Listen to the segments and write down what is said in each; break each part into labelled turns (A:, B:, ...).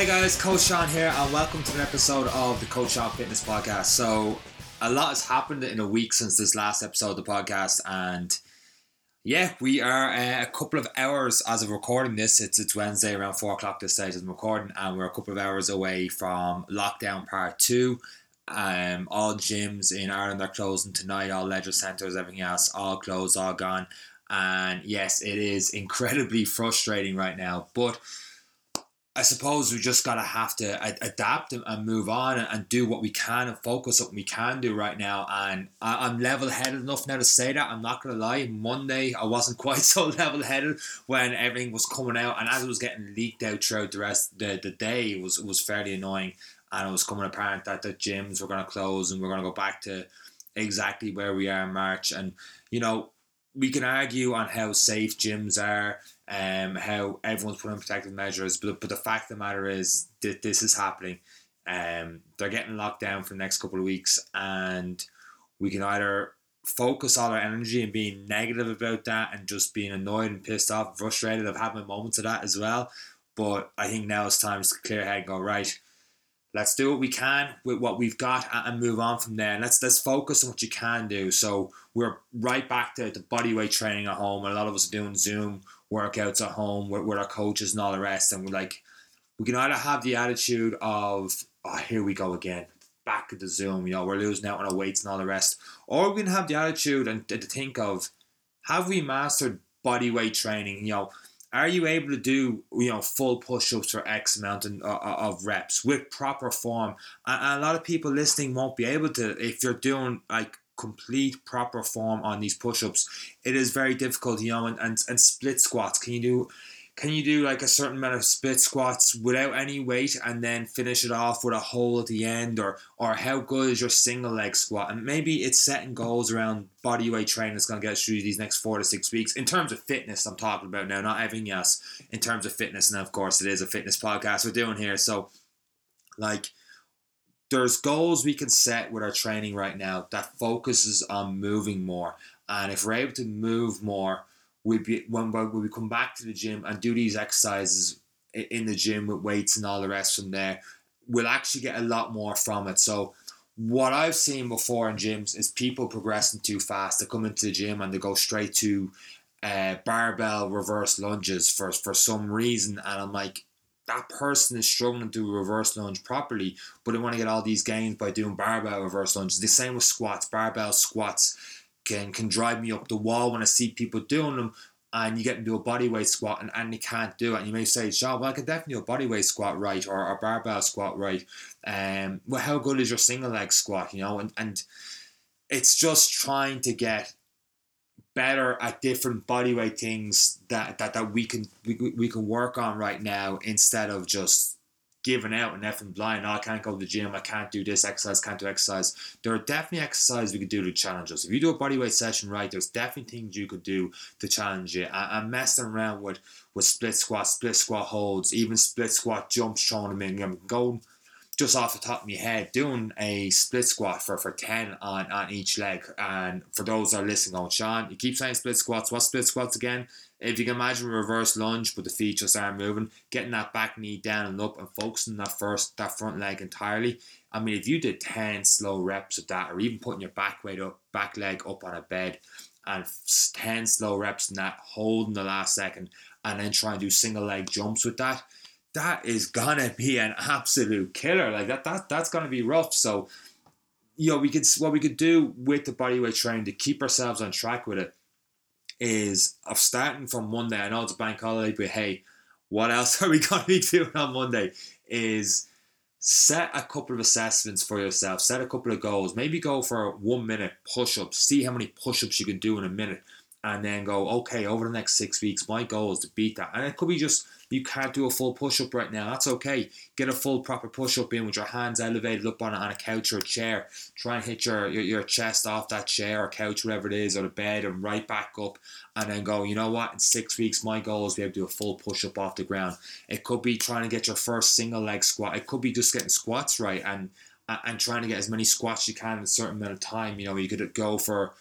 A: Hey guys, Coach Sean here, and welcome to an episode of the Coach Sean Fitness Podcast. So, a lot has happened in a week since this last episode of the podcast, and yeah, we are uh, a couple of hours as of recording this. It's it's Wednesday around four o'clock this stage as I'm recording, and we're a couple of hours away from lockdown part two. Um, all gyms in Ireland are closing tonight. All leisure centres, everything else, all closed, all gone. And yes, it is incredibly frustrating right now, but I suppose we just gotta have to a- adapt and, and move on and, and do what we can and focus on what we can do right now. And I, I'm level-headed enough now to say that. I'm not gonna lie. Monday I wasn't quite so level-headed when everything was coming out, and as it was getting leaked out throughout the rest the the day, it was it was fairly annoying. And it was coming apparent that the gyms were gonna close and we're gonna go back to exactly where we are in March. And you know, we can argue on how safe gyms are, um, how everyone's putting protective measures, but but the fact of the matter is that this is happening. Um, they're getting locked down for the next couple of weeks, and we can either focus all our energy and being negative about that, and just being annoyed and pissed off, frustrated. I've had my moments of that as well, but I think now it's time to clear head and go right let's do what we can with what we've got and move on from there. And let's let's focus on what you can do. So we're right back to the body weight training at home, and a lot of us are doing Zoom workouts at home with, with our coaches and all the rest. And we're like, we can either have the attitude of, oh, here we go again, back at the Zoom, you know, we're losing out on our weights and all the rest, or we can have the attitude and to think of, have we mastered body weight training? You know, are you able to do you know full push-ups for X amount of, uh, uh, of reps with proper form? And a lot of people listening won't be able to if you're doing like complete proper form on these push-ups. It is very difficult, you know, and, and, and split squats. Can you do can you do like a certain amount of split squats without any weight and then finish it off with a hole at the end? Or or how good is your single leg squat? And maybe it's setting goals around body weight training that's going to get us through these next four to six weeks. In terms of fitness i'm talking about now not everything else. In terms of fitness and of course it is a fitness podcast we're doing here. So like there's goals we can set with our training right now that focuses on moving more. And if we're able to move more we be when, when we come back to the gym and do these exercises in the gym with weights and all the rest from there, we'll actually get a lot more from it. So what I've seen before in gyms is people progressing too fast. They come into the gym and they go straight to uh, barbell reverse lunges for for some reason, and I'm like, that person is struggling to reverse lunge properly, but they want to get all these gains by doing barbell reverse lunges. The same with squats, barbell squats can can drive me up the wall when I see people doing them. And you get into a body weight squat and, and you can't do it. And you may say, Sean, well, I can definitely do a body weight squat right or a barbell squat right. Um, well, how good is your single leg squat? You know, and, and it's just trying to get better at different body weight things that, that, that we can we, we can work on right now instead of just giving out and effing blind. Oh, I can't go to the gym. I can't do this exercise. Can't do exercise. There are definitely exercises we could do to challenge us. If you do a bodyweight session right, there's definitely things you could do to challenge you. I, am messing around with with split squat, split squat holds, even split squat jumps, throwing them in. I'm going just off the top of my head, doing a split squat for, for 10 on, on each leg. And for those that are listening, going, Sean, you keep saying split squats. What split squats again? If you can imagine a reverse lunge, but the feet just aren't moving, getting that back knee down and up and focusing that first that front leg entirely. I mean, if you did 10 slow reps of that, or even putting your back weight up, back leg up on a bed, and 10 slow reps in that, holding the last second, and then try and do single leg jumps with that, that is gonna be an absolute killer. Like that, that that's gonna be rough. So, you know, we could what we could do with the bodyweight training to keep ourselves on track with it is of starting from Monday. I know it's a bank holiday, but hey, what else are we going to be doing on Monday? Is set a couple of assessments for yourself, set a couple of goals. Maybe go for one minute push ups, see how many push ups you can do in a minute, and then go, okay, over the next six weeks, my goal is to beat that. And it could be just you can't do a full push up right now. That's okay. Get a full proper push up in with your hands elevated up on, on a couch or a chair. Try and hit your, your, your chest off that chair or couch, whatever it is, or the bed, and right back up. And then go, you know what? In six weeks, my goal is to be able to do a full push up off the ground. It could be trying to get your first single leg squat. It could be just getting squats right and and trying to get as many squats you can in a certain amount of time. You know, you could go for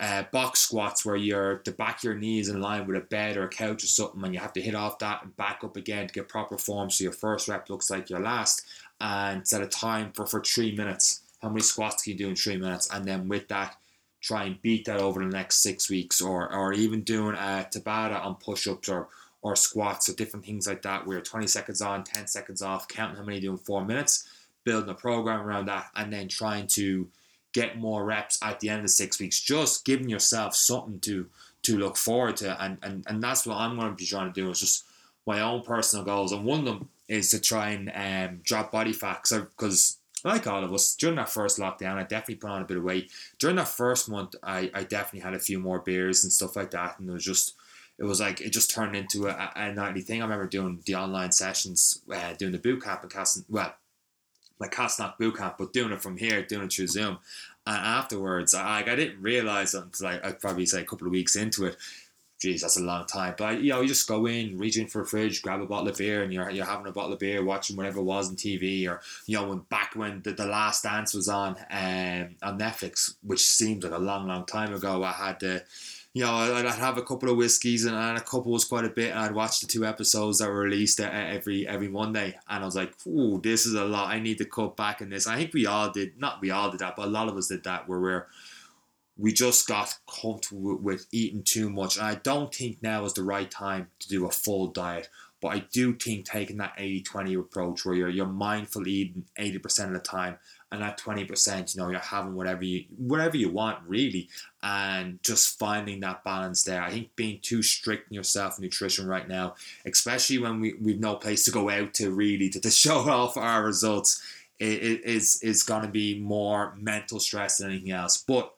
A: uh, box squats where you're the back of your knees in line with a bed or a couch or something, and you have to hit off that and back up again to get proper form. So your first rep looks like your last, and set a time for for three minutes. How many squats can you do in three minutes? And then with that, try and beat that over the next six weeks, or or even doing a Tabata on push-ups or or squats or different things like that, where 20 seconds on, 10 seconds off, counting how many you do in four minutes, building a program around that, and then trying to get more reps at the end of six weeks, just giving yourself something to to look forward to. And and, and that's what I'm going to be trying to do is just my own personal goals. And one of them is to try and um, drop body fat because like all of us, during that first lockdown, I definitely put on a bit of weight. During that first month, I, I definitely had a few more beers and stuff like that. And it was just, it was like, it just turned into a, a nightly thing. I remember doing the online sessions, uh, doing the boot camp and casting, well, like Castleknock boot camp, but doing it from here, doing it through Zoom. And afterwards, I, I didn't realize until I'd probably say a couple of weeks into it. Geez, that's a long time. But you know, you just go in, reach in for a fridge, grab a bottle of beer, and you're you're having a bottle of beer, watching whatever it was on TV, or you know, when back when the, the Last Dance was on um, on Netflix, which seemed like a long, long time ago. I had the you know, I'd, have a couple of whiskeys and, and a couple was quite a bit. And I'd watch the two episodes that were released every every Monday, and I was like, "Ooh, this is a lot. I need to cut back in this." I think we all did, not we all did that, but a lot of us did that, where we're we just got comfortable with eating too much. And I don't think now is the right time to do a full diet. But I do think taking that 80 20 approach where you're, you're mindful eating 80% of the time and that 20% you know you're having whatever you whatever you want really. And just finding that balance there. I think being too strict in yourself nutrition right now especially when we, we've no place to go out to really to, to show off our results it, it is is going to be more mental stress than anything else. But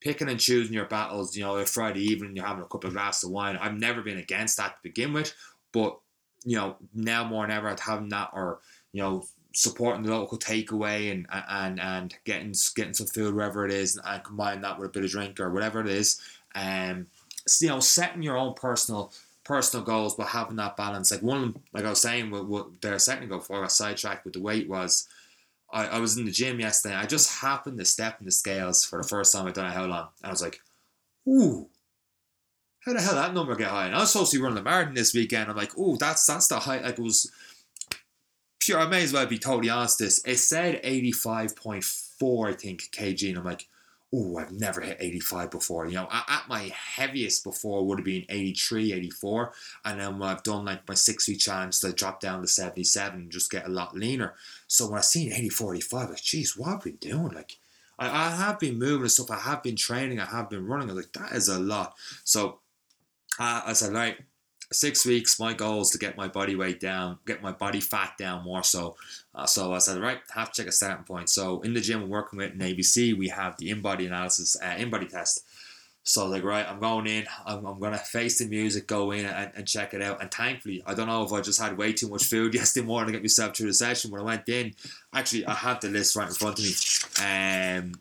A: picking and choosing your battles you know friday evening you're having a couple of glasses of wine. I've never been against that to begin with but you know now more than ever having that or you know supporting the local takeaway and and and getting getting some food wherever it is and combine that with a bit of drink or whatever it is um you know setting your own personal personal goals but having that balance. Like one like I was saying what, what there a second ago before I got sidetracked with the weight was I, I was in the gym yesterday I just happened to step in the scales for the first time I don't know how long and I was like ooh how the hell that number get high? And I was supposed to be running the marathon this weekend. I'm like ooh that's that's the high like it was pure, I may as well be totally honest. This it said eighty five point four, I think kg, and I'm like, oh, I've never hit 85 before. You know, at my heaviest before would have been 83, 84. And then when I've done like my six week challenge, I drop down to 77 and just get a lot leaner. So when I seen 84, 85, like, geez, what have we doing? Like, I, I have been moving and stuff. I have been training. I have been running. I was like, that is a lot. So uh, I said, right, six weeks, my goal is to get my body weight down, get my body fat down more so. Uh, so I said, right, have to check a starting point. So in the gym, working with an ABC. We have the in body analysis, uh, InBody test. So like, right, I'm going in, I'm, I'm going to face the music, go in and, and check it out. And thankfully, I don't know if I just had way too much food yesterday morning to get myself through the session. When I went in, actually, I have the list right in front of me. Um,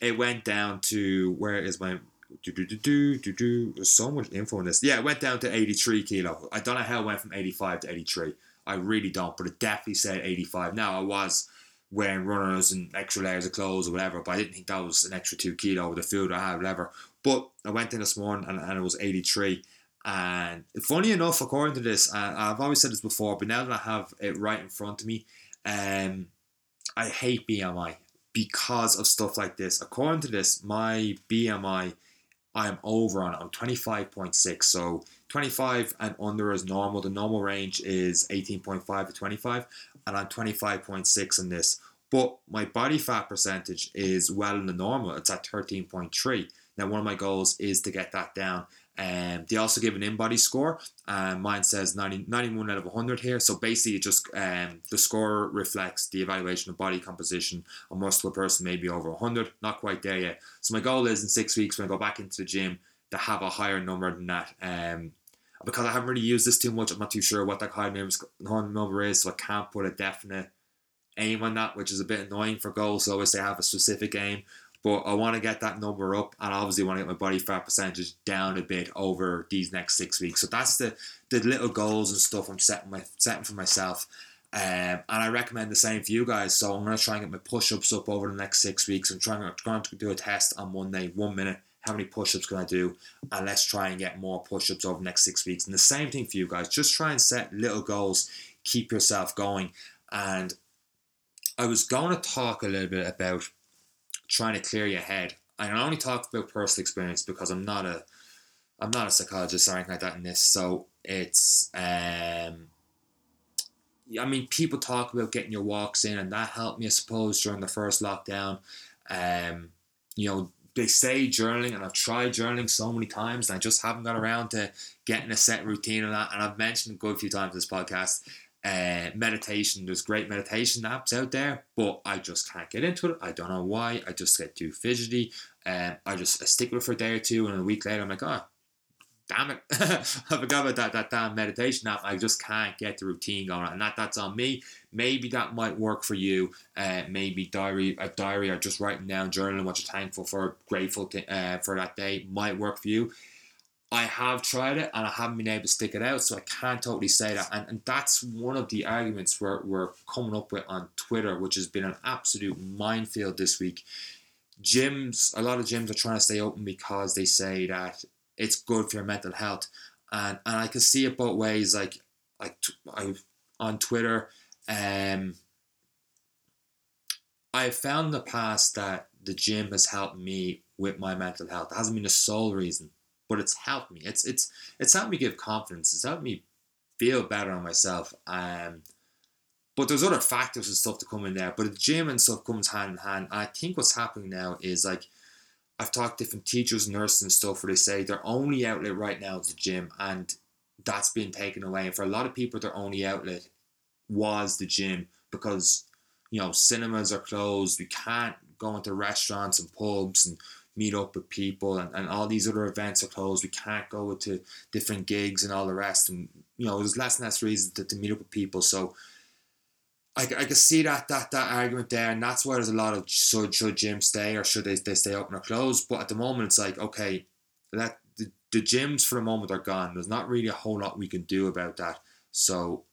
A: it went down to, where is my, do, do, do, do, do, do. So much info in this. Yeah, it went down to 83 kilo. I don't know how it went from 85 to 83. I really don't, but it definitely said 85. Now, I was wearing runners and extra layers of clothes or whatever, but I didn't think that was an extra two kilo with the food I had, whatever. But I went in this morning and, and it was 83. And funny enough, according to this, I've always said this before, but now that I have it right in front of me, um, I hate BMI because of stuff like this. According to this, my BMI I'm over on it. I'm 25.6. So 25 and under is normal. The normal range is 18.5 to 25, and I'm 25.6 in this. But my body fat percentage is well in the normal. It's at 13.3. Now, one of my goals is to get that down. Um, they also give an in-body score. Um, mine says 90, 91 out of 100 here. So basically, it just um, the score reflects the evaluation of body composition. A muscular person may be over 100, not quite there yet. So my goal is in six weeks when I go back into the gym to have a higher number than that. Um, because I haven't really used this too much, I'm not too sure what that high number is, so I can't put a definite aim on that, which is a bit annoying for goals. So always they have a specific aim, but I want to get that number up, and obviously want to get my body fat percentage down a bit over these next six weeks. So that's the the little goals and stuff I'm setting my setting for myself. Um, and I recommend the same for you guys. So I'm going to try and get my push ups up over the next six weeks. I'm trying, trying to do a test on Monday, one minute. How many push ups can I do? And let's try and get more push ups over the next six weeks. And the same thing for you guys. Just try and set little goals, keep yourself going. And I was going to talk a little bit about trying to clear your head. I can only talk about personal experience because I'm not a I'm not a psychologist or anything like that in this. So it's um I mean, people talk about getting your walks in, and that helped me, I suppose, during the first lockdown. Um, you know, they say journaling, and I've tried journaling so many times, and I just haven't got around to getting a set routine on that. And I've mentioned a good few times this podcast. Uh, meditation, there's great meditation apps out there, but I just can't get into it. I don't know why. I just get too fidgety. Um, I just I stick with it for a day or two, and a week later, I'm like, oh, damn it, I forgot about that, that damn meditation app. I just can't get the routine going, and that that's on me. Maybe that might work for you. Uh, maybe diary, a diary, or just writing down, journaling what you're thankful for, grateful to, uh, for that day might work for you. I have tried it and I haven't been able to stick it out, so I can't totally say that. And, and that's one of the arguments we're, we're coming up with on Twitter, which has been an absolute minefield this week. Gyms, a lot of gyms are trying to stay open because they say that it's good for your mental health. And and I can see it both ways. Like like I on Twitter, um, I found in the past that the gym has helped me with my mental health. It hasn't been the sole reason, but it's helped me. It's it's it's helped me give confidence. It's helped me feel better on myself. Um, but there's other factors and stuff to come in there. But the gym and stuff comes hand in hand. And I think what's happening now is like I've talked to different teachers, nurses, and stuff where they say their only outlet right now is the gym, and that's been taken away. And for a lot of people, their only outlet was the gym because you know cinemas are closed. We can't go into restaurants and pubs and meet up with people, and, and all these other events are closed. We can't go to different gigs and all the rest, and you know there's less and less reasons to, to meet up with people. So I, I can see that that that argument there, and that's why there's a lot of should should gyms stay or should they, they stay open or close. But at the moment, it's like okay, that the, the gyms for the moment are gone. There's not really a whole lot we can do about that. So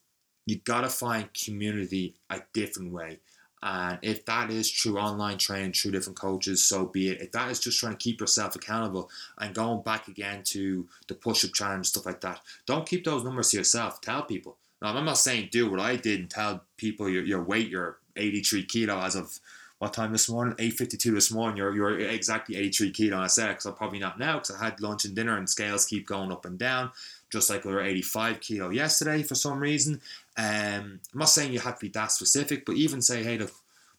A: you gotta find community a different way. And if that is through online training, through different coaches, so be it. If that is just trying to keep yourself accountable and going back again to the push up challenge, stuff like that, don't keep those numbers to yourself. Tell people. Now, I'm not saying do what I did and tell people your, your weight, you're 83 kilo as of what time this morning? 8.52 this morning. You're, you're exactly 83 kilo. I said, because I'm probably not now because I had lunch and dinner and scales keep going up and down, just like we were 85 kilo yesterday for some reason. Um, I'm not saying you have to be that specific, but even say, hey, look,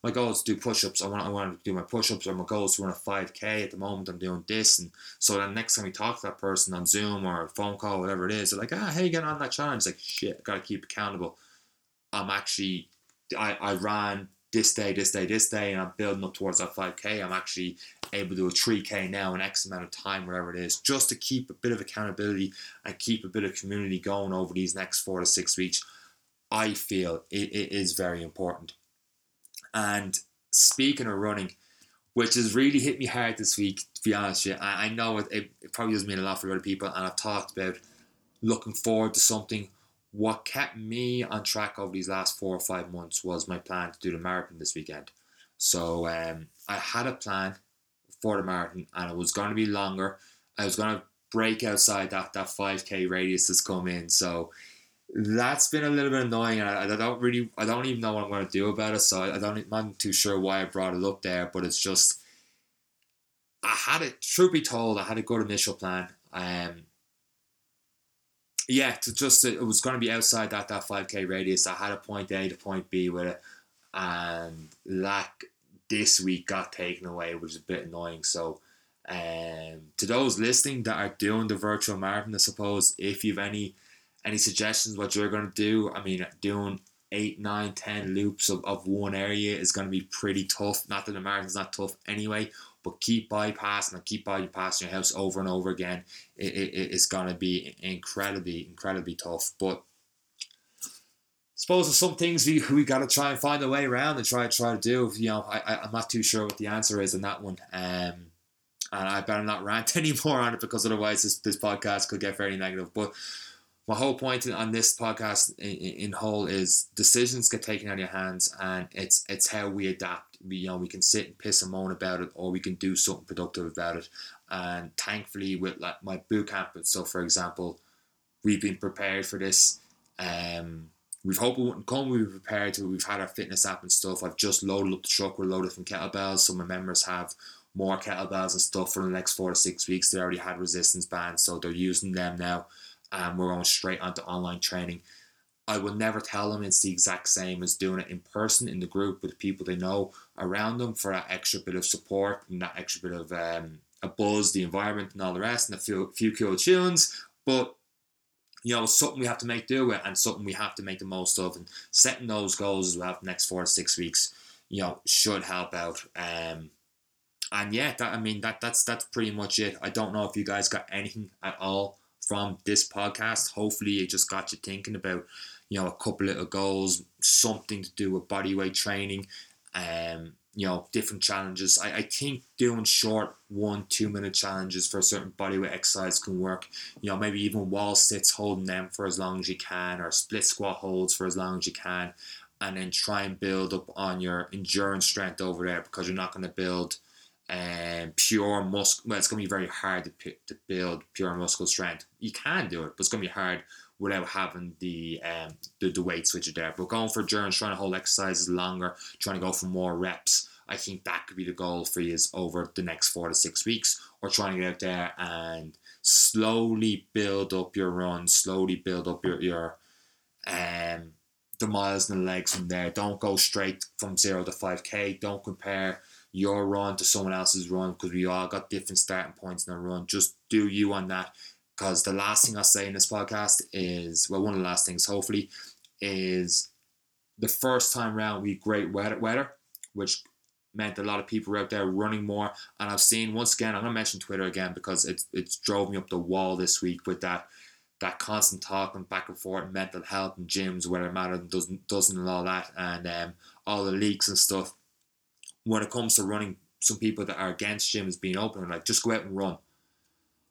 A: my goal is to do push-ups. I want I want to do my push-ups, or my goal is to run a 5k. At the moment, I'm doing this, and so then next time we talk to that person on Zoom or a phone call, whatever it is, they're like, ah, hey, you getting on that challenge? Like, shit, I gotta keep accountable. I'm actually, I I ran this day, this day, this day, and I'm building up towards that 5k. I'm actually able to do a 3k now in X amount of time, whatever it is, just to keep a bit of accountability and keep a bit of community going over these next four to six weeks. I feel it, it is very important. And speaking of running, which has really hit me hard this week, to be honest with you, I, I know it, it, it probably doesn't mean a lot for other people, and I've talked about looking forward to something. What kept me on track over these last four or five months was my plan to do the marathon this weekend. So um, I had a plan for the marathon, and it was going to be longer. I was going to break outside that that 5k radius that's come in. So that's been a little bit annoying, and I, I, don't really, I don't even know what I'm going to do about it. So I, don't, I'm not too sure why I brought it up there, but it's just, I had it. Truth be told, I had a good initial plan. Um, yeah, to just it was going to be outside that that five k radius. I had a point A to point B with it, and that this week got taken away, which is a bit annoying. So. Um, to those listening that are doing the virtual marathon, I suppose if you've any any suggestions what you're going to do? I mean, doing eight, nine, ten loops of, of one area is going to be pretty tough. Not that the marathon's not tough anyway, but keep bypassing and keep bypassing your house over and over again. It, it, it's going to be incredibly, incredibly tough. But suppose there's some things we, we got to try and find a way around and try try to do. You know, I, I, am not too sure what the answer is on that one. Um, and I better not rant anymore on it because otherwise this, this podcast could get very negative. But my whole point on this podcast in, in whole is decisions get taken out of your hands, and it's it's how we adapt. We, you know, we can sit and piss and moan about it, or we can do something productive about it. And thankfully, with like my boot camp, so for example, we've been prepared for this. Um, we've hoped it wouldn't come. We were prepared to. We've had our fitness app and stuff. I've just loaded up the truck with loaded from kettlebells. Some of my members have more kettlebells and stuff for the next four to six weeks. They already had resistance bands, so they're using them now and we're going straight onto online training. I will never tell them it's the exact same as doing it in person in the group with people they know around them for that extra bit of support and that extra bit of um, a buzz, the environment, and all the rest, and a few, few cool tunes. But you know, something we have to make do with and something we have to make the most of. And setting those goals as well for the next four to six weeks, you know, should help out. Um, and yeah, that I mean that that's that's pretty much it. I don't know if you guys got anything at all from this podcast. Hopefully, it just got you thinking about, you know, a couple little goals, something to do with bodyweight training, um, you know, different challenges. I, I think doing short one, two minute challenges for a certain bodyweight exercise can work. You know, maybe even wall sits, holding them for as long as you can, or split squat holds for as long as you can, and then try and build up on your endurance strength over there because you're not going to build um, pure muscle. Well, it's going to be very hard to, p- to build pure muscle strength. You can do it, but it's going to be hard without having the um, the, the weight switcher there. But going for endurance, trying to hold exercises longer, trying to go for more reps, I think that could be the goal for you is over the next four to six weeks, or trying to get out there and slowly build up your run, slowly build up your your um the miles and the legs from there. Don't go straight from zero to five k. Don't compare your run to someone else's run because we all got different starting points in our run. Just do you on that. Because the last thing I'll say in this podcast is, well, one of the last things, hopefully, is the first time round we great weather, weather, which meant a lot of people were out there running more. And I've seen once again, I'm gonna mention Twitter again because it's it's drove me up the wall this week with that that constant talking back and forth, mental health and gyms, whether it matters doesn't doesn't and all that, and um, all the leaks and stuff when it comes to running, some people that are against gyms being open like, just go out and run.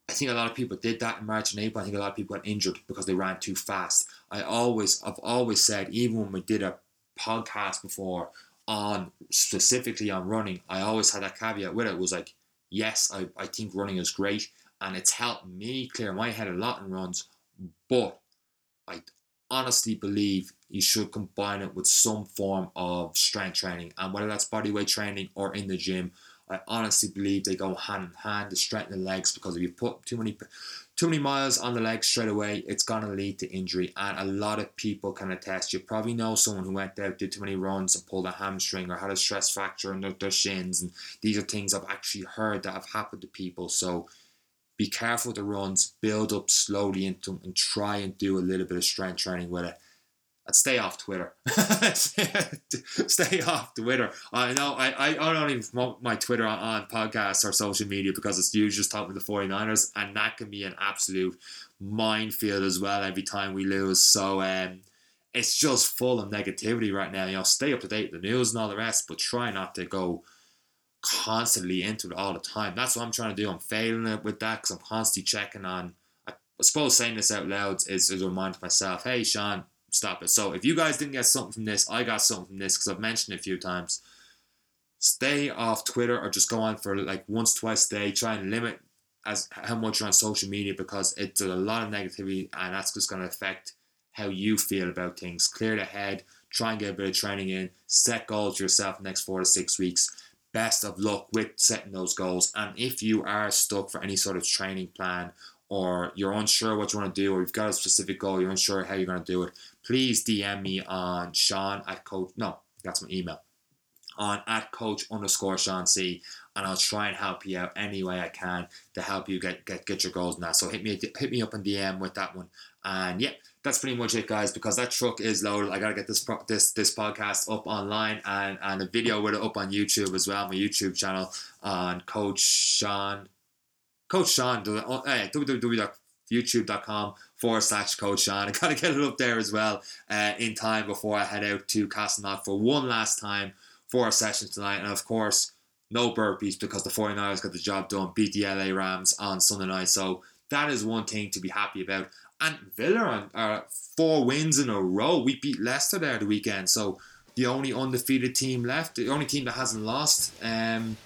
A: I think a lot of people did that in March and April. I think a lot of people got injured because they ran too fast. I always, I've always said, even when we did a podcast before on specifically on running, I always had that caveat with it. it was like, yes, I, I think running is great and it's helped me clear my head a lot in runs, but I honestly believe you should combine it with some form of strength training. And whether that's bodyweight training or in the gym, I honestly believe they go hand in hand. to strengthen the legs because if you put too many too many miles on the legs straight away, it's gonna lead to injury. And a lot of people can attest. You probably know someone who went out, did too many runs, and pulled a hamstring or had a stress fracture in their, their shins. And these are things I've actually heard that have happened to people. So be careful with the runs, build up slowly into them, and try and do a little bit of strength training with it. And stay off Twitter. stay off Twitter. I know I, I, don't even promote my Twitter on, on podcasts or social media because it's usually just talking to the 49ers, and that can be an absolute minefield as well every time we lose. So um, it's just full of negativity right now. You know, stay up to date with the news and all the rest, but try not to go constantly into it all the time. That's what I'm trying to do. I'm failing it with that because I'm constantly checking on. I suppose saying this out loud is, is a reminder to myself, hey, Sean, stop it. So if you guys didn't get something from this, I got something from this because I've mentioned it a few times. Stay off Twitter or just go on for like once, twice a day. Try and limit as how much you're on social media because it's a lot of negativity and that's just going to affect how you feel about things. Clear the head. Try and get a bit of training in. Set goals yourself next four to six weeks best of luck with setting those goals. And if you are stuck for any sort of training plan or you're unsure what you want to do or you've got a specific goal, you're unsure how you're going to do it, please DM me on Sean at coach. No, that's my email. on at coach underscore Sean C. And I'll try and help you out any way I can to help you get get, get your goals that. So hit me hit me up in DM with that one. And yeah, that's pretty much it, guys. Because that truck is loaded, I gotta get this pro- this this podcast up online and and a video with it up on YouTube as well. My YouTube channel on Coach Sean, Coach Sean, uh, www.youtube.com forward slash Coach Sean. I gotta get it up there as well uh, in time before I head out to Castleknock for one last time for a session tonight. And of course, no burpees because the 49ers got the job done, beat the LA Rams on Sunday night. So that is one thing to be happy about. And Villa are four wins in a row. We beat Leicester there the weekend. So the only undefeated team left, the only team that hasn't lost, um,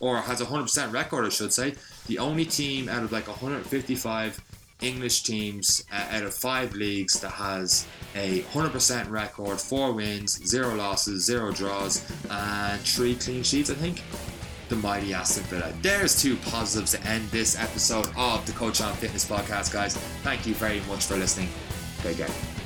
A: or has a 100% record, I should say. The only team out of like 155 English teams uh, out of five leagues that has a 100% record, four wins, zero losses, zero draws, and three clean sheets, I think the mighty Aston Villa. There's two positives to end this episode of the Coach Sean Fitness podcast, guys. Thank you very much for listening. Take care.